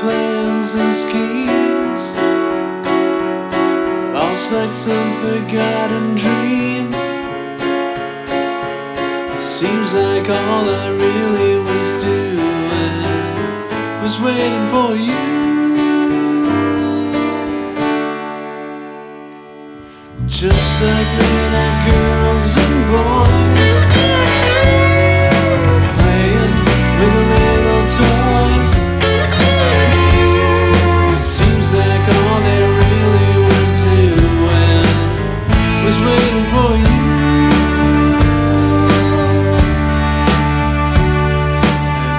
plans and schemes. Lost like some forgotten dream. Seems like all I really was doing was waiting for you. Just like little girls and boys.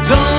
Don't